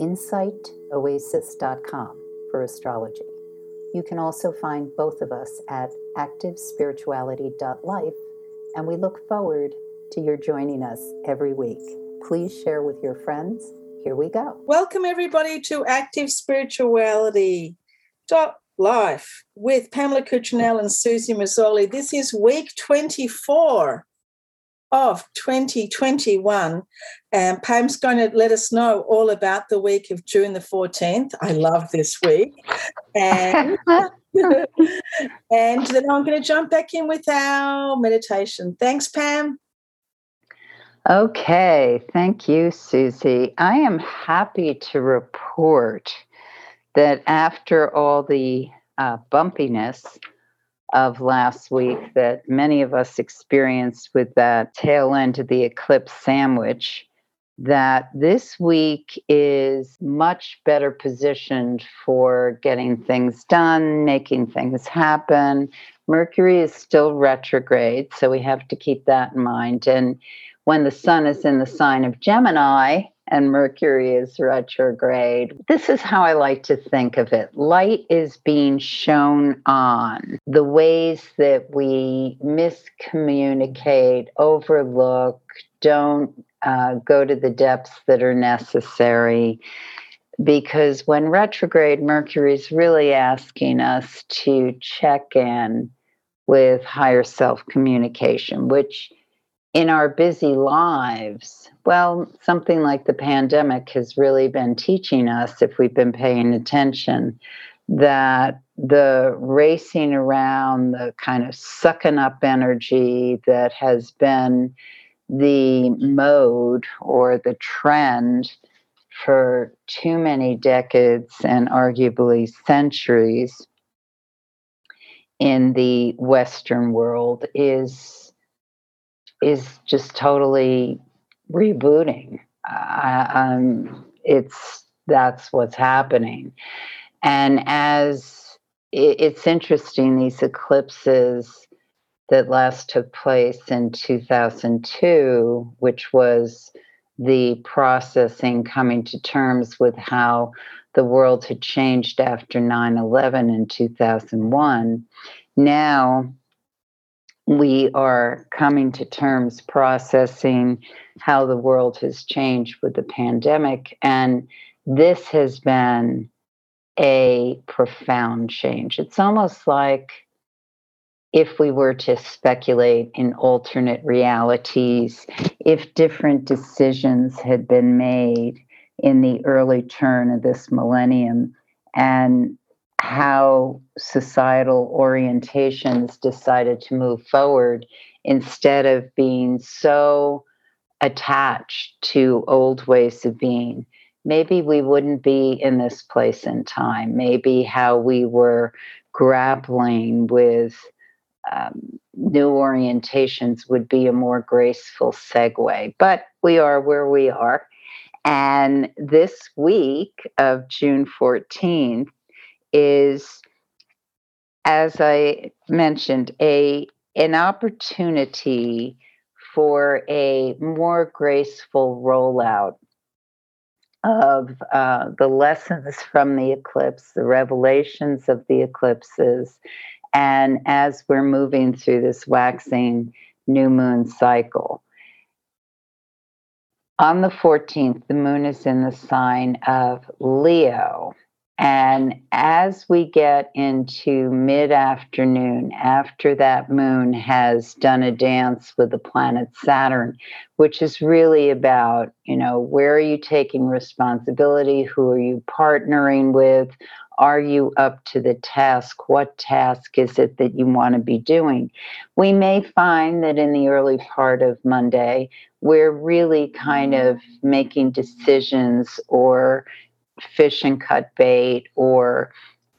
insightoasis.com for astrology. You can also find both of us at activespirituality.life, and we look forward to your joining us every week. Please share with your friends. Here we go. Welcome, everybody, to Active Spirituality. Life with Pamela Cuccinell and Susie Mazzoli. This is week 24 of 2021. And Pam's going to let us know all about the week of June the 14th. I love this week. And, and then I'm going to jump back in with our meditation. Thanks, Pam. Okay, thank you, Susie. I am happy to report that after all the uh, bumpiness of last week that many of us experienced with that tail end of the eclipse sandwich that this week is much better positioned for getting things done, making things happen. Mercury is still retrograde, so we have to keep that in mind. And when the sun is in the sign of Gemini, and Mercury is retrograde. This is how I like to think of it. Light is being shown on the ways that we miscommunicate, overlook, don't uh, go to the depths that are necessary. Because when retrograde, Mercury is really asking us to check in with higher self communication, which in our busy lives, well, something like the pandemic has really been teaching us, if we've been paying attention, that the racing around, the kind of sucking up energy that has been the mode or the trend for too many decades and arguably centuries in the Western world is is just totally rebooting. Uh, um, it's that's what's happening, and as it, it's interesting, these eclipses that last took place in 2002, which was the processing coming to terms with how the world had changed after 9 11 in 2001. Now, we are coming to terms processing how the world has changed with the pandemic. And this has been a profound change. It's almost like if we were to speculate in alternate realities, if different decisions had been made in the early turn of this millennium and how societal orientations decided to move forward instead of being so attached to old ways of being. Maybe we wouldn't be in this place in time. Maybe how we were grappling with um, new orientations would be a more graceful segue. But we are where we are. And this week of June 14th, is, as I mentioned, a an opportunity for a more graceful rollout of uh, the lessons from the eclipse, the revelations of the eclipses, and as we're moving through this waxing new moon cycle. On the 14th, the moon is in the sign of Leo. And as we get into mid afternoon, after that moon has done a dance with the planet Saturn, which is really about, you know, where are you taking responsibility? Who are you partnering with? Are you up to the task? What task is it that you want to be doing? We may find that in the early part of Monday, we're really kind of making decisions or fish and cut bait or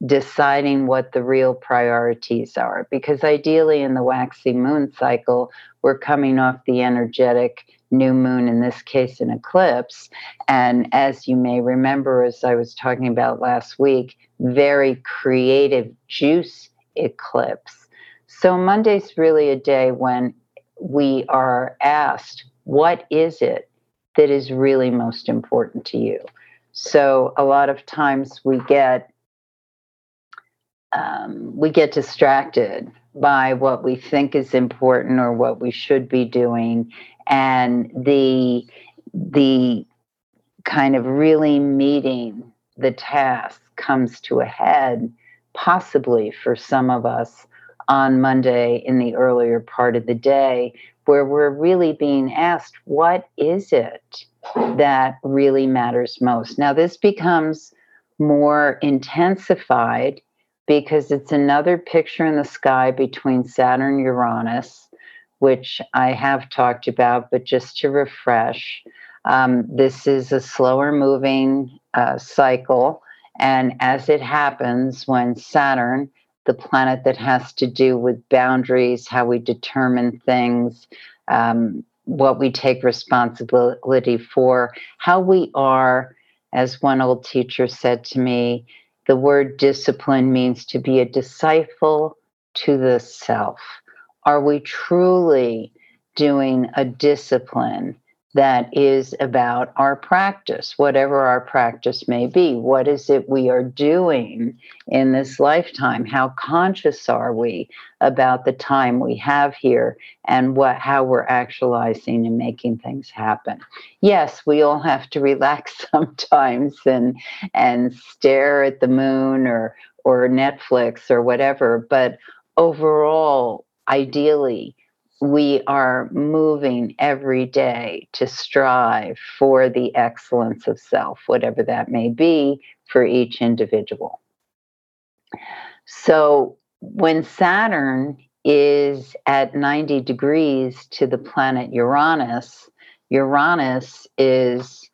deciding what the real priorities are. Because ideally, in the waxy moon cycle, we're coming off the energetic new moon, in this case, an eclipse. And as you may remember, as I was talking about last week, very creative juice eclipse. So Monday's really a day when we are asked, what is it that is really most important to you? So a lot of times we get um, we get distracted by what we think is important or what we should be doing, and the the kind of really meeting the task comes to a head, possibly for some of us on Monday in the earlier part of the day, where we're really being asked, what is it that really matters most? Now, this becomes more intensified because it's another picture in the sky between Saturn Uranus, which I have talked about, but just to refresh, um, this is a slower moving uh, cycle. And as it happens, when Saturn, the planet that has to do with boundaries, how we determine things, um, what we take responsibility for, how we are, as one old teacher said to me, the word discipline means to be a disciple to the self. Are we truly doing a discipline that is about our practice, whatever our practice may be. What is it we are doing in this lifetime? How conscious are we about the time we have here and what how we're actualizing and making things happen? Yes, we all have to relax sometimes and and stare at the moon or or Netflix or whatever, but overall, ideally, we are moving every day to strive for the excellence of self, whatever that may be for each individual. So when Saturn is at 90 degrees to the planet Uranus, Uranus is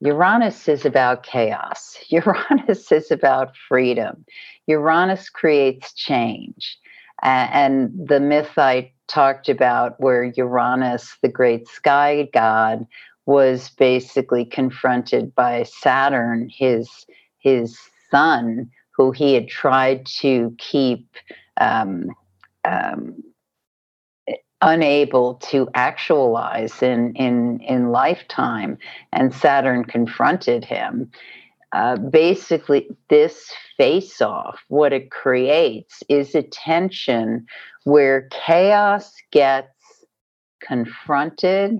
Uranus is about chaos. Uranus is about freedom. Uranus creates change. And the myth I talked about where Uranus, the great sky god, was basically confronted by Saturn, his his son, who he had tried to keep um, um, unable to actualize in in in lifetime, and Saturn confronted him. Uh, basically, this face off, what it creates is a tension where chaos gets confronted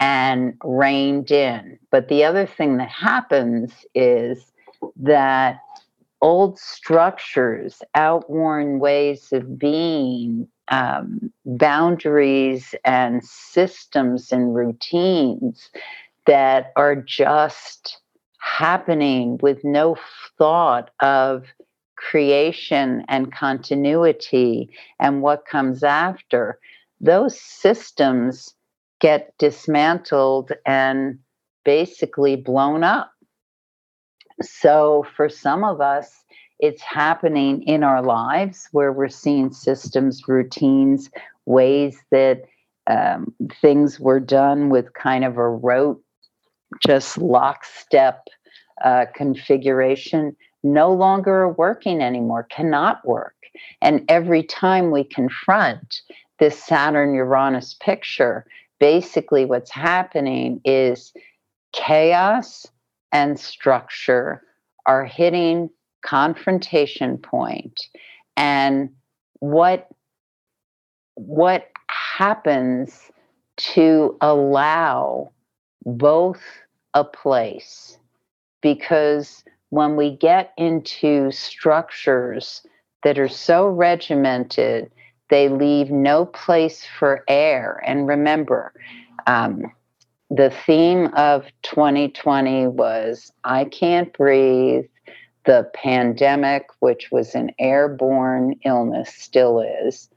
and reined in. But the other thing that happens is that old structures, outworn ways of being, um, boundaries and systems and routines that are just happening with no thought of creation and continuity and what comes after, those systems get dismantled and basically blown up. So, for some of us, it's happening in our lives where we're seeing systems, routines, ways that um, things were done with kind of a rote, just lockstep uh, configuration no longer working anymore, cannot work. And every time we confront this Saturn Uranus picture, basically what's happening is chaos and structure are hitting confrontation point and what what happens to allow both a place because when we get into structures that are so regimented, they leave no place for air. And remember, um, the theme of 2020 was I can't breathe. The pandemic, which was an airborne illness, still is.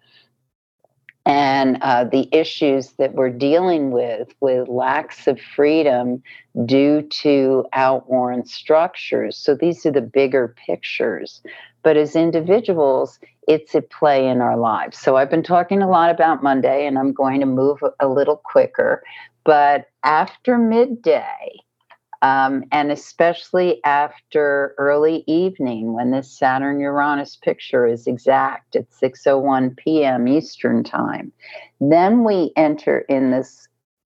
And uh, the issues that we're dealing with with lacks of freedom due to outworn structures. So these are the bigger pictures. But as individuals it's at play in our lives. So i've been talking a lot about monday and i'm going to move a little quicker. But after midday um, and especially after early evening when this Saturn Uranus picture is exact at 6:01 p.m. Eastern Time. Then we enter in this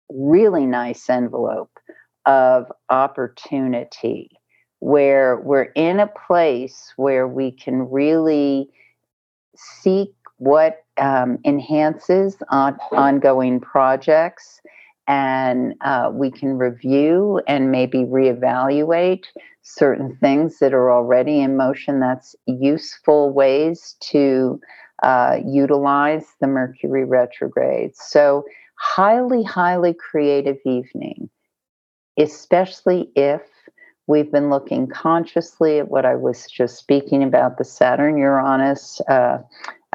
really nice envelope of opportunity where we're in a place where we can really seek what um, enhances on ongoing projects and uh, we can review and maybe reevaluate certain things that are already in motion. That's useful ways to uh, utilize the Mercury retrograde. So, highly, highly creative evening, especially if we've been looking consciously at what I was just speaking about the Saturn Uranus uh,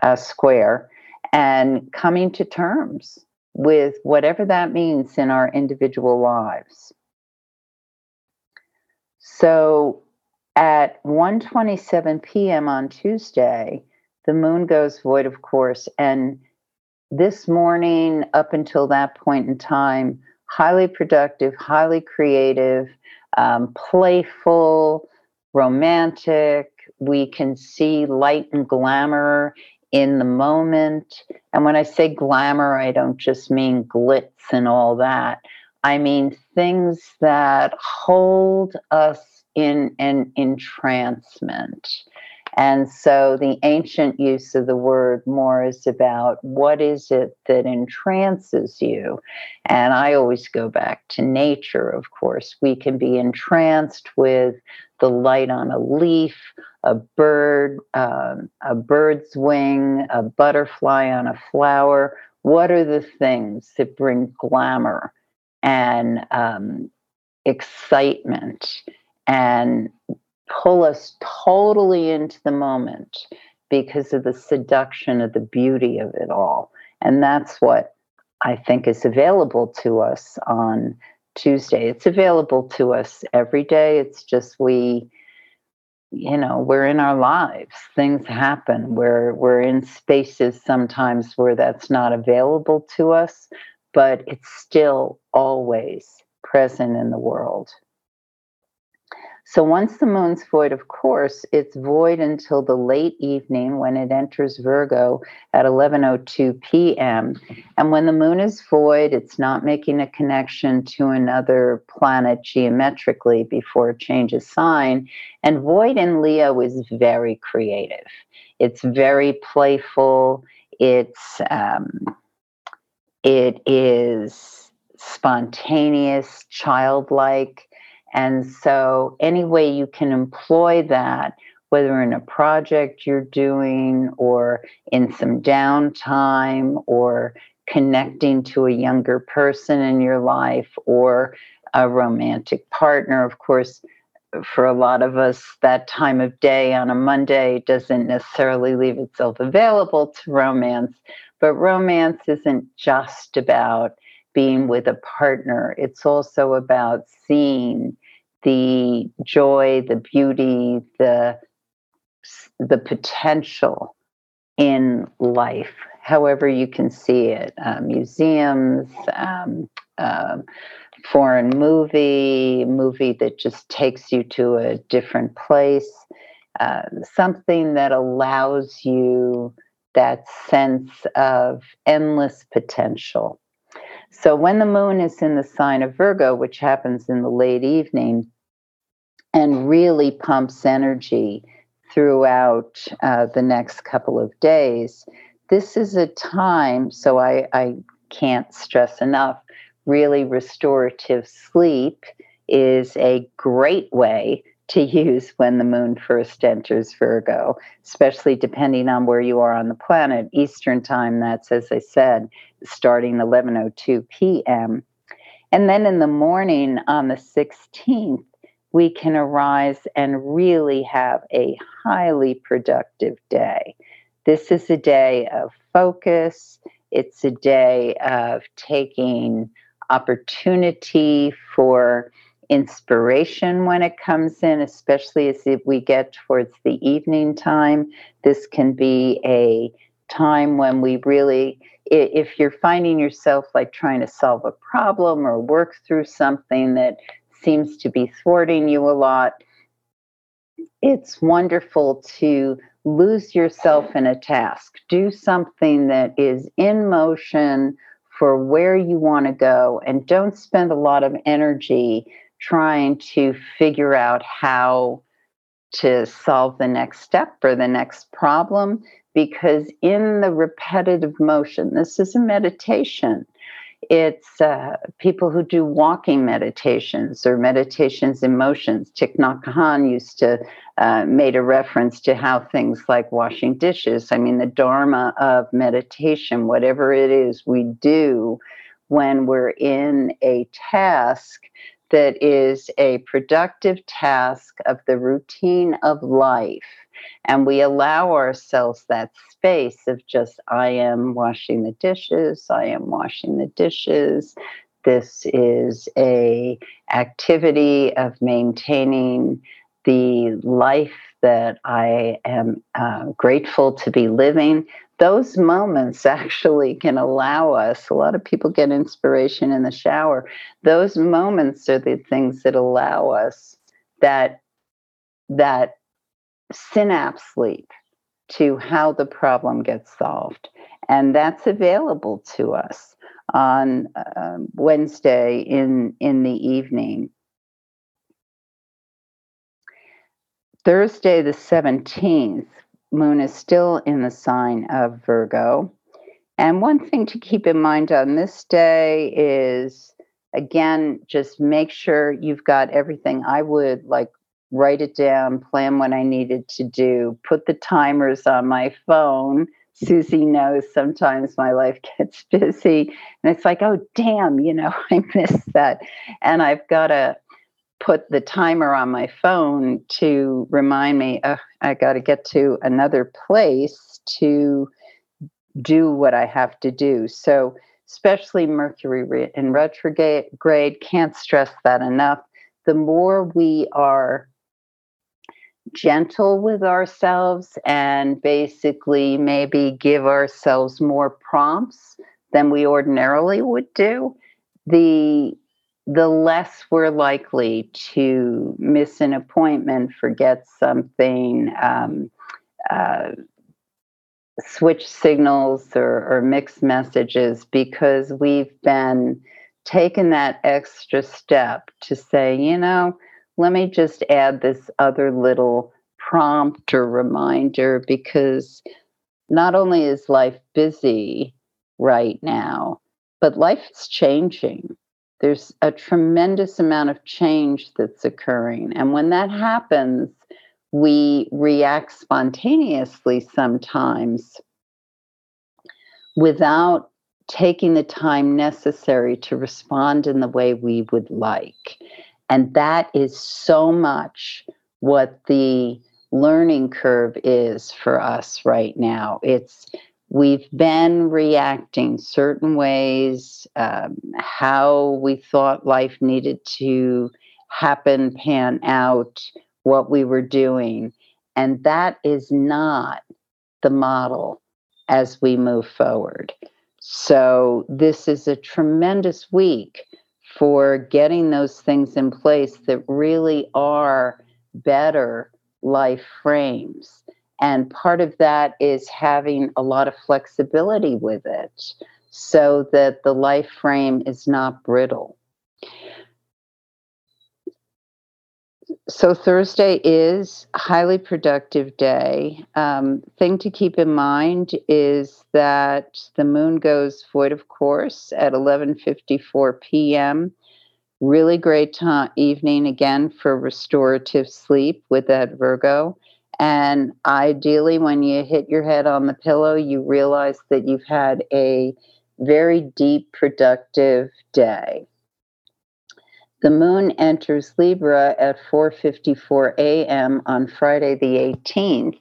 uh square and coming to terms with whatever that means in our individual lives. So at 1:27 p.m. on Tuesday, the moon goes void of course and this morning up until that point in time highly productive, highly creative, um, playful, romantic. We can see light and glamour in the moment. And when I say glamour, I don't just mean glitz and all that. I mean things that hold us in an entrancement. And so the ancient use of the word more is about what is it that entrances you? And I always go back to nature, of course. We can be entranced with the light on a leaf, a bird, um, a bird's wing, a butterfly on a flower. What are the things that bring glamour and um, excitement and pull us totally into the moment because of the seduction of the beauty of it all? And that's what I think is available to us on Tuesday. It's available to us every day. It's just we you know we're in our lives. Things happen. We're we're in spaces sometimes where that's not available to us but it's still always present in the world so once the moon's void, of course, it's void until the late evening when it enters Virgo at 11:02 p.m. And when the moon is void, it's not making a connection to another planet geometrically before it changes sign. And void in Leo is very creative. It's very playful. It's um, it is spontaneous, childlike and so, any way you can employ that, whether in a project you're doing or in some downtime or connecting to a younger person in your life or a romantic partner, of course, for a lot of us, that time of day on a Monday doesn't necessarily leave itself available to romance. But romance isn't just about being with a partner, it's also about seeing the joy, the beauty, the the potential in life, however you can see it. Uh, museums, um, uh, foreign movie, movie that just takes you to a different place, uh, something that allows you that sense of endless potential. So when the moon is in the sign of Virgo, which happens in the late evening, and really pumps energy throughout uh, the next couple of days, this is a time, so I, I can't stress enough, really restorative sleep is a great way to use when the moon first enters Virgo, especially depending on where you are on the planet. Eastern time, that's as I said, starting 11:02 p.m. And then in the morning on the 16th, we can arise and really have a highly productive day. This is a day of focus, It's a day of taking opportunity for inspiration when it comes in, especially as if we get towards the evening time. This can be a time when we really, if you're finding yourself like trying to solve a problem or work through something that seems to be thwarting you a lot, it's wonderful to lose yourself in a task. Do something that is in motion for where you want to go and don't spend a lot of energy trying to figure out how to solve the next step or the next problem because in the repetitive motion this is a meditation it's uh, people who do walking meditations or meditations in motions. Thich Nhat Hanh used to uh, made a reference to how things like washing dishes. I mean, the dharma of meditation, whatever it is we do when we're in a task that is a productive task of the routine of life and we allow ourselves that space of just i am washing the dishes i am washing the dishes. This is a activity of maintaining the life that i am uh, grateful to be living. Those moments actually can allow us a lot of people get inspiration in the shower. Those moments are the things that allow us that that synapse leap to how the problem gets solved. And that's available to us on uh, Wednesday in, in the evening. Thursday, the 17th, moon is still in the sign of Virgo. And one thing to keep in mind on this day is again, just make sure you've got everything. I would like write it down, plan what I needed to do, put the timers on my phone. Susie knows sometimes my life gets busy and it's like, oh, damn, you know, I missed that. And I've got to put the timer on my phone to remind me, oh, I got to get to another place to do what I have to do. So, especially Mercury in retrograde, can't stress that enough. The more we are gentle with ourselves and basically maybe give ourselves more prompts than we ordinarily would do, the the less we're likely to miss an appointment, forget something, um, uh, switch signals or, or mix messages because we've been taken that extra step to say, you know, let me just add this other little prompt or reminder because not only is life busy right now, but life is changing. There's a tremendous amount of change that's occurring. And when that happens, we react spontaneously sometimes without taking the time necessary to respond in the way we would like. And that is so much what the learning curve is for us right now. It's we've been reacting certain ways, um, how we thought life needed to happen, pan out, what we were doing. And that is not the model as we move forward. So, this is a tremendous week for getting those things in place that really are better life frames. And part of that is having a lot of flexibility with it so that the life frame is not brittle. So Thursday is highly productive day. Um, thing to keep in mind is that the moon goes void of course at 11:54 p.m. Really great time, evening again for restorative sleep with that Virgo. And ideally, when you hit your head on the pillow, you realize that you've had a very deep, productive day. The moon enters Libra at 4:54 a.m. on Friday the 18th,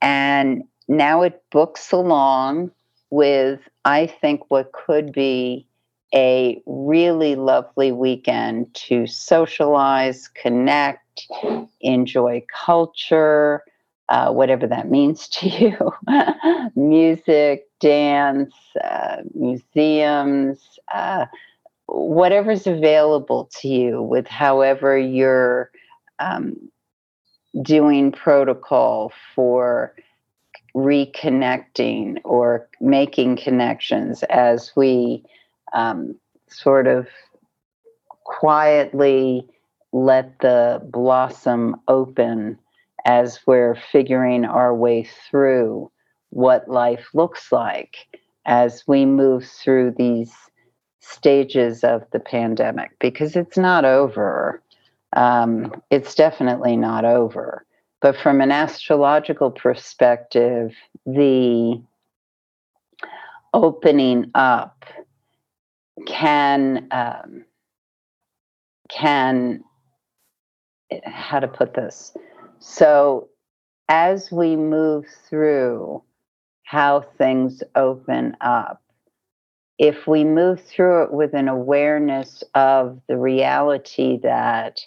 and now it books along with, I think, what could be a really lovely weekend to socialize, connect, enjoy culture, uh, whatever that means to you music, dance, uh, museums, uh, whatever's available to you with however you're um, doing protocol for reconnecting or making connections as we um, sort of quietly let the blossom open as we're figuring our way through what life looks like as we move through these stages of the pandemic because it's not over. Um, it's definitely not over. But from an astrological perspective, the opening up can um, can how to put this so as we move through how things open up if we move through it with an awareness of the reality that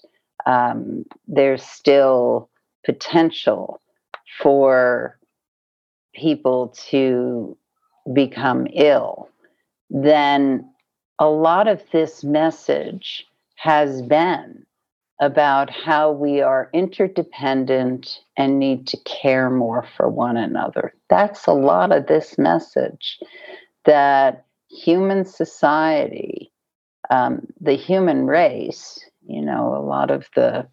um, there's still potential for people to become ill, then a lot of this message has been about how we are interdependent and need to care more for one another. That's a lot of this message that human society, um, the human race, you know, a lot of the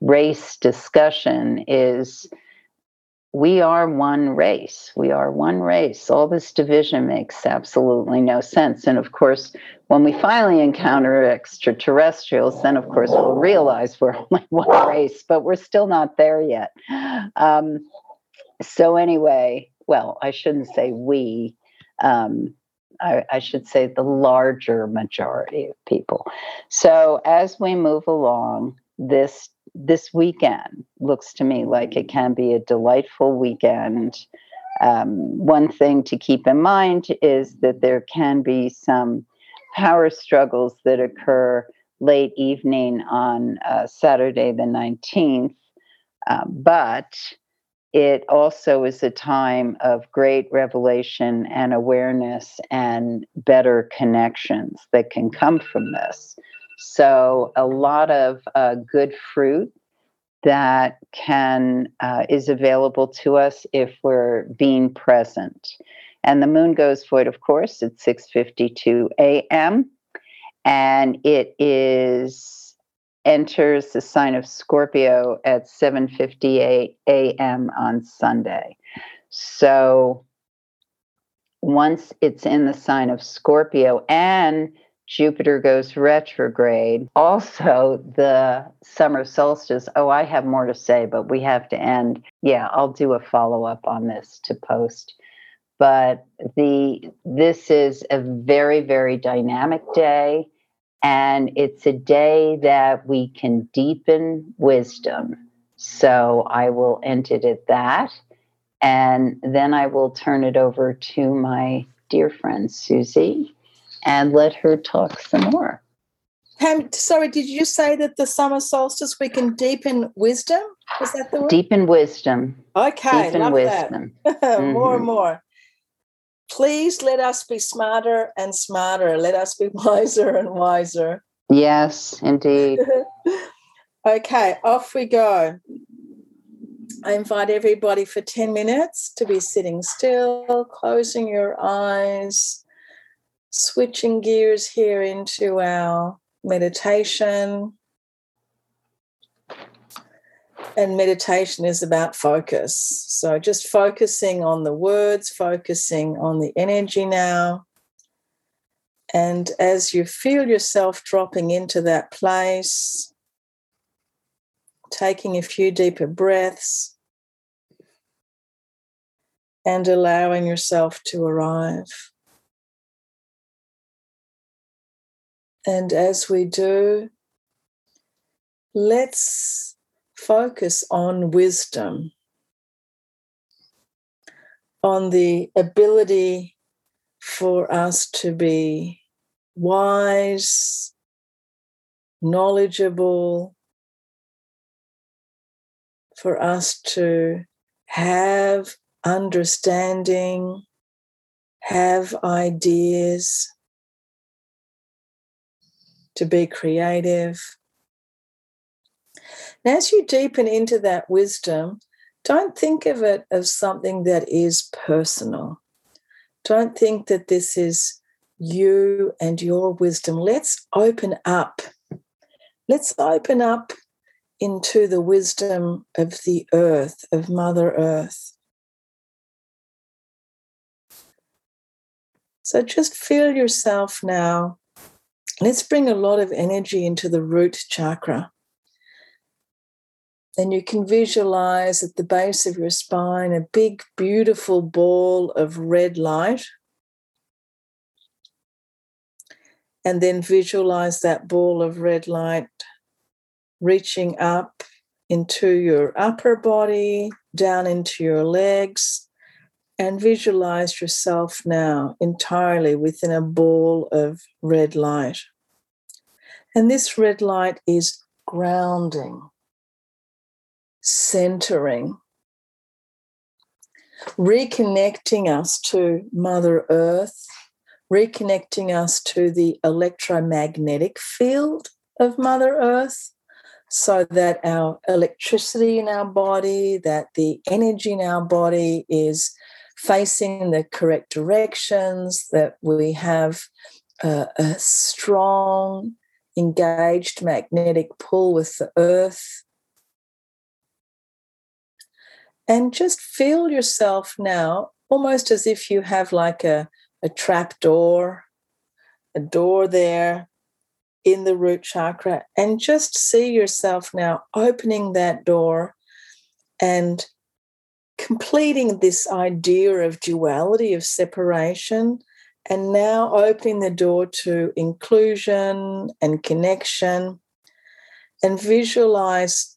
race discussion is we are one race. We are one race. All this division makes absolutely no sense. And of course, when we finally encounter extraterrestrials, then of course we'll realize we're only one race, but we're still not there yet. Um, so, anyway, well, I shouldn't say we. Um, I, I, should say the larger majority of people. So as we move along, this this weekend looks to me like it can be a delightful weekend. Um, one thing to keep in mind is that there can be some power struggles that occur late evening on uh, Saturday, the 19th. Uh, but it also is a time of great revelation and awareness and better connections that can come from this. So a lot of uh, good fruit that can uh, is available to us if we're being present. And the moon goes void, of course, at 6:52 a.m. and it is enters the sign of Scorpio at 7:58 a.m. on Sunday. So once it's in the sign of Scorpio and Jupiter goes retrograde. Also, the summer solstice. Oh, I have more to say, but we have to end. Yeah, I'll do a follow up on this to post. But the this is a very very dynamic day and it's a day that we can deepen wisdom. So I will end it at that and then I will turn it over to my dear friend Susie and let her talk some more. Pam, sorry, did you say that the summer solstice we can deepen wisdom? Was that the word? Deepen wisdom. Okay, deepen love wisdom. that. mm-hmm. More and more. Please let us be smarter and smarter. Let us be wiser and wiser. Yes, indeed. okay, off we go. I invite everybody for 10 minutes to be sitting still, closing your eyes switching gears here into our meditation. And meditation is about focus. So just focusing on the words, focusing on the energy now. And as you feel yourself dropping into that place, taking a few deeper breaths and allowing yourself to arrive. And as we do, let's focus on wisdom, on the ability for us to be wise, knowledgeable, for us to have understanding, have ideas, to be creative. And as you deepen into that wisdom, don't think of it as something that is personal. Don't think that this is you and your wisdom. Let's open up. Let's open up into the wisdom of the earth, of Mother Earth. So just feel yourself now. Let's bring a lot of energy into the root chakra. And you can visualize at the base of your spine a big, beautiful ball of red light. And then visualize that ball of red light reaching up into your upper body, down into your legs, and visualize yourself now entirely within a ball of red light. And this red light is grounding centering, reconnecting us to Mother Earth, reconnecting us to the electromagnetic field of Mother Earth so that our electricity in our body, that the energy in our body is facing the correct directions, that we have a, a strong, engaged magnetic pull with the earth, and just feel yourself now almost as if you have like a, a trap door, a door there in the root chakra, and just see yourself now opening that door and completing this idea of duality, of separation, and now opening the door to inclusion and connection, and visualize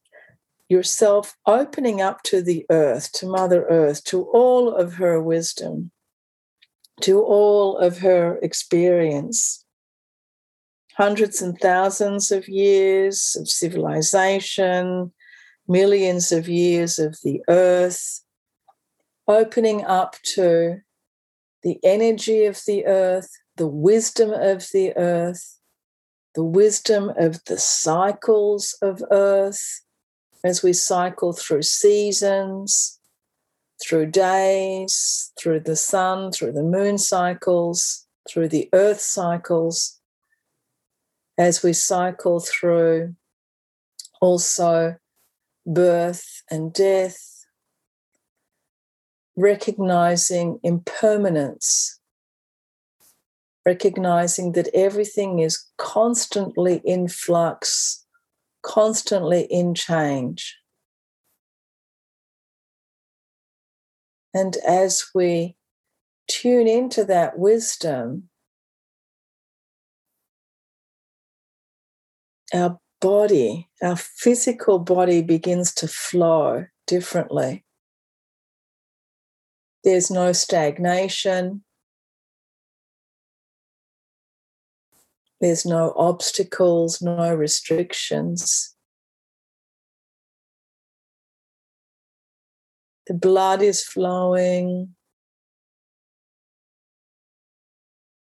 yourself opening up to the earth, to Mother Earth, to all of her wisdom, to all of her experience. Hundreds and thousands of years of civilization, millions of years of the earth, opening up to the energy of the earth, the wisdom of the earth, the wisdom of the cycles of earth, as we cycle through seasons, through days, through the sun, through the moon cycles, through the earth cycles, as we cycle through also birth and death, recognizing impermanence, recognizing that everything is constantly in flux constantly in change. And as we tune into that wisdom, our body, our physical body begins to flow differently. There's no stagnation. There's no obstacles, no restrictions. The blood is flowing.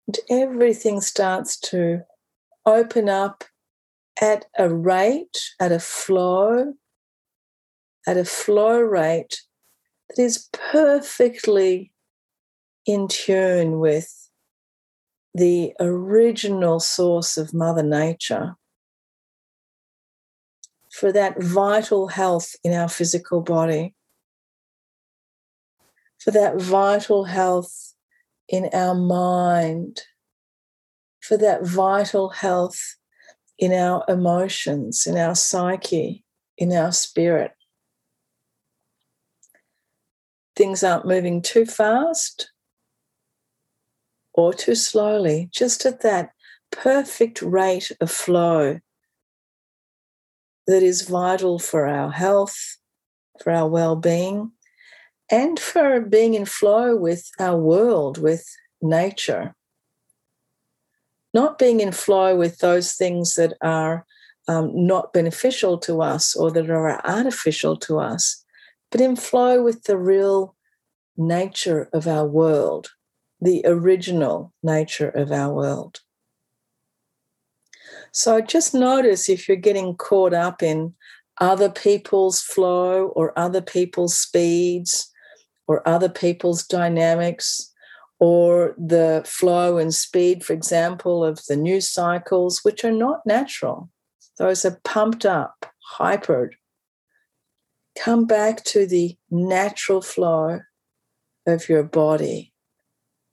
And everything starts to open up at a rate, at a flow, at a flow rate that is perfectly in tune with the original source of Mother Nature, for that vital health in our physical body, for that vital health in our mind, for that vital health in our emotions, in our psyche, in our spirit. Things aren't moving too fast or too slowly, just at that perfect rate of flow that is vital for our health, for our well being, and for being in flow with our world, with nature. Not being in flow with those things that are um, not beneficial to us or that are artificial to us, but in flow with the real nature of our world, the original nature of our world. So just notice if you're getting caught up in other people's flow or other people's speeds or other people's dynamics or the flow and speed, for example, of the news cycles, which are not natural. Those are pumped up, hypered. Come back to the natural flow of your body,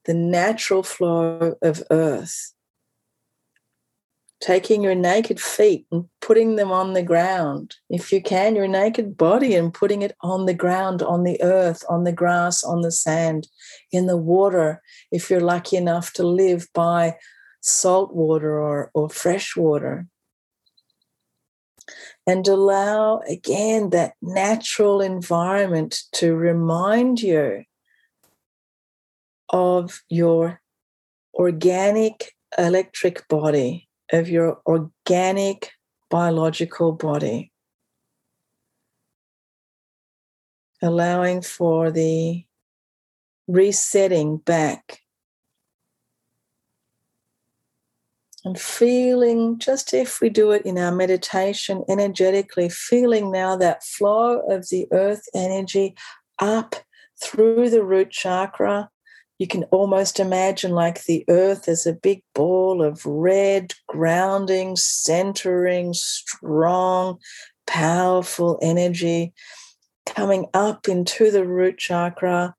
the natural flow of earth taking your naked feet and putting them on the ground. If you can, your naked body and putting it on the ground, on the earth, on the grass, on the sand, in the water, if you're lucky enough to live by salt water or, or fresh water. And allow again that natural environment to remind you of your organic electric body of your organic biological body. Allowing for the resetting back and feeling, just if we do it in our meditation energetically, feeling now that flow of the earth energy up through the root chakra you can almost imagine like the earth as a big ball of red, grounding, centering, strong, powerful energy coming up into the root chakra,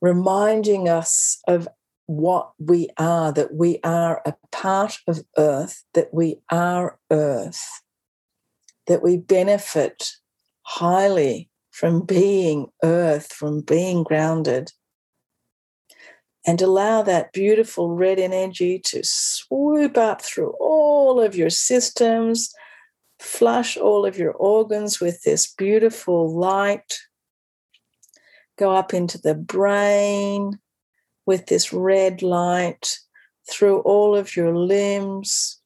reminding us of what we are, that we are a part of earth, that we are earth, that we benefit highly from being earth, from being grounded and allow that beautiful red energy to swoop up through all of your systems, flush all of your organs with this beautiful light, go up into the brain with this red light through all of your limbs,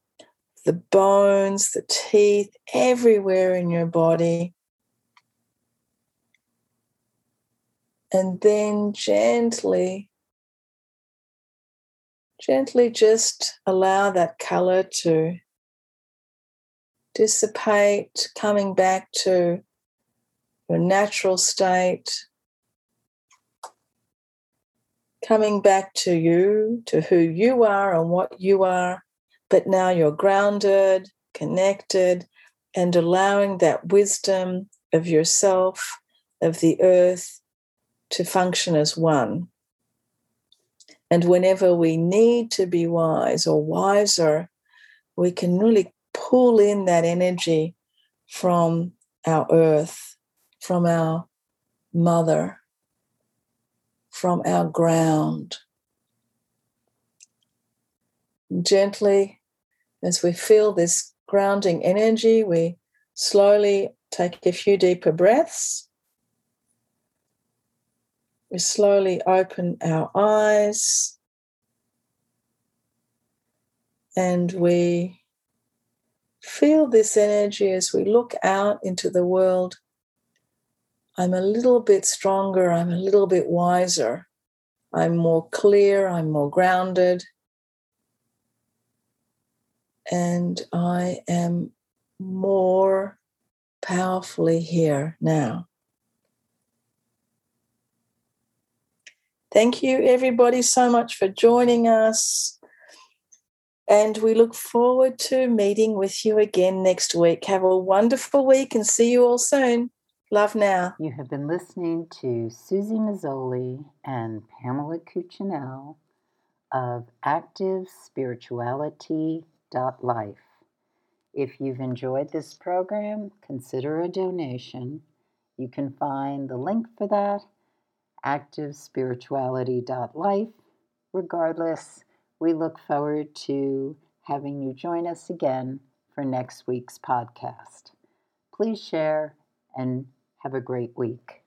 the bones, the teeth, everywhere in your body. And then gently gently just allow that color to dissipate, coming back to your natural state, coming back to you, to who you are and what you are. But now you're grounded, connected, and allowing that wisdom of yourself, of the earth, to function as one. And whenever we need to be wise or wiser, we can really pull in that energy from our earth, from our mother, from our ground. Gently, as we feel this grounding energy, we slowly take a few deeper breaths we slowly open our eyes and we feel this energy as we look out into the world. I'm a little bit stronger, I'm a little bit wiser, I'm more clear, I'm more grounded, and I am more powerfully here now. Thank you, everybody, so much for joining us. And we look forward to meeting with you again next week. Have a wonderful week and see you all soon. Love now. You have been listening to Susie Mazzoli and Pamela Cuccinell of ActiveSpirituality.life. If you've enjoyed this program, consider a donation. You can find the link for that activespirituality.life. Regardless, we look forward to having you join us again for next week's podcast. Please share and have a great week.